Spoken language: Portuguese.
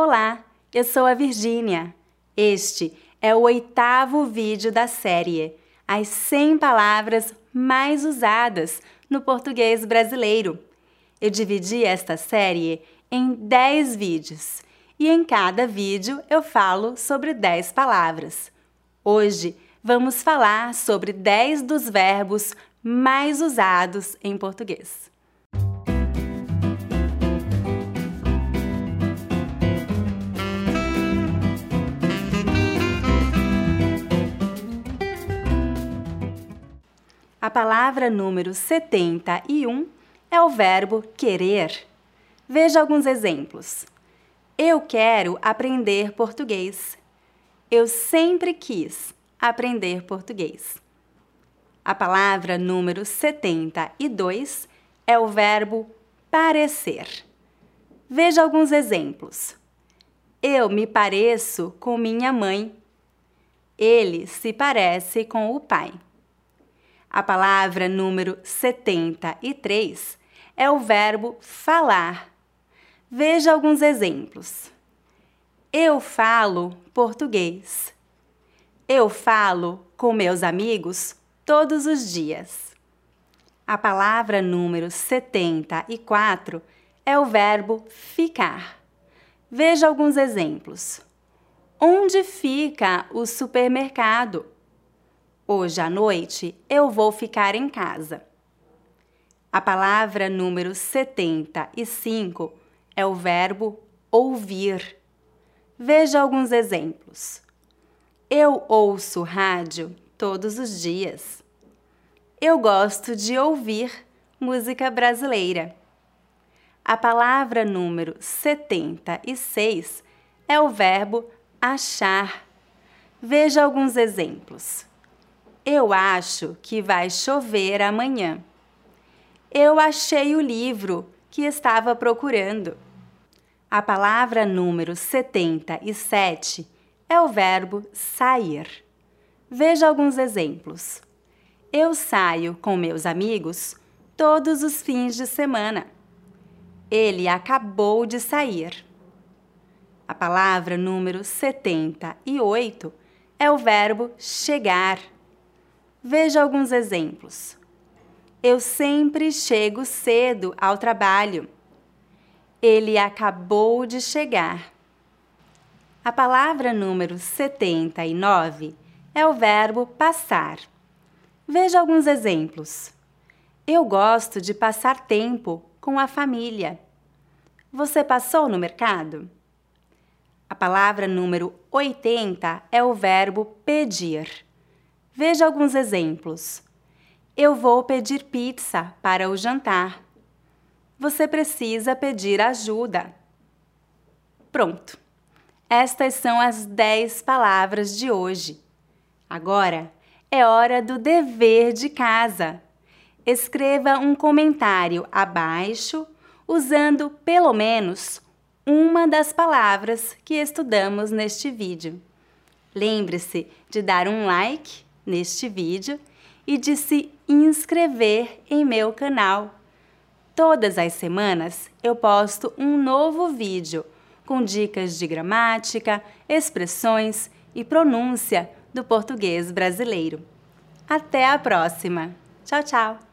Olá, eu sou a Virgínia. Este é o oitavo vídeo da série As 100 Palavras Mais Usadas no Português Brasileiro. Eu dividi esta série em 10 vídeos e em cada vídeo eu falo sobre 10 palavras. Hoje vamos falar sobre 10 dos verbos mais usados em português. A palavra número 71 é o verbo querer. Veja alguns exemplos. Eu quero aprender português. Eu sempre quis aprender português. A palavra número 72 é o verbo parecer. Veja alguns exemplos. Eu me pareço com minha mãe. Ele se parece com o pai. A palavra número 73 é o verbo falar. Veja alguns exemplos. Eu falo português. Eu falo com meus amigos todos os dias. A palavra número 74 é o verbo ficar. Veja alguns exemplos. Onde fica o supermercado? Hoje à noite eu vou ficar em casa. A palavra número 75 é o verbo ouvir. Veja alguns exemplos. Eu ouço rádio todos os dias. Eu gosto de ouvir música brasileira. A palavra número 76 é o verbo achar. Veja alguns exemplos. Eu acho que vai chover amanhã. Eu achei o livro que estava procurando. A palavra número 77 é o verbo sair. Veja alguns exemplos. Eu saio com meus amigos todos os fins de semana. Ele acabou de sair. A palavra número 78 é o verbo chegar. Veja alguns exemplos. Eu sempre chego cedo ao trabalho. Ele acabou de chegar. A palavra número 79 é o verbo passar. Veja alguns exemplos. Eu gosto de passar tempo com a família. Você passou no mercado? A palavra número 80 é o verbo pedir. Veja alguns exemplos. Eu vou pedir pizza para o jantar. Você precisa pedir ajuda. Pronto. Estas são as 10 palavras de hoje. Agora é hora do dever de casa. Escreva um comentário abaixo usando pelo menos uma das palavras que estudamos neste vídeo. Lembre-se de dar um like neste vídeo e de se inscrever em meu canal. Todas as semanas eu posto um novo vídeo com dicas de gramática, expressões e pronúncia do português brasileiro. Até a próxima! Tchau, tchau!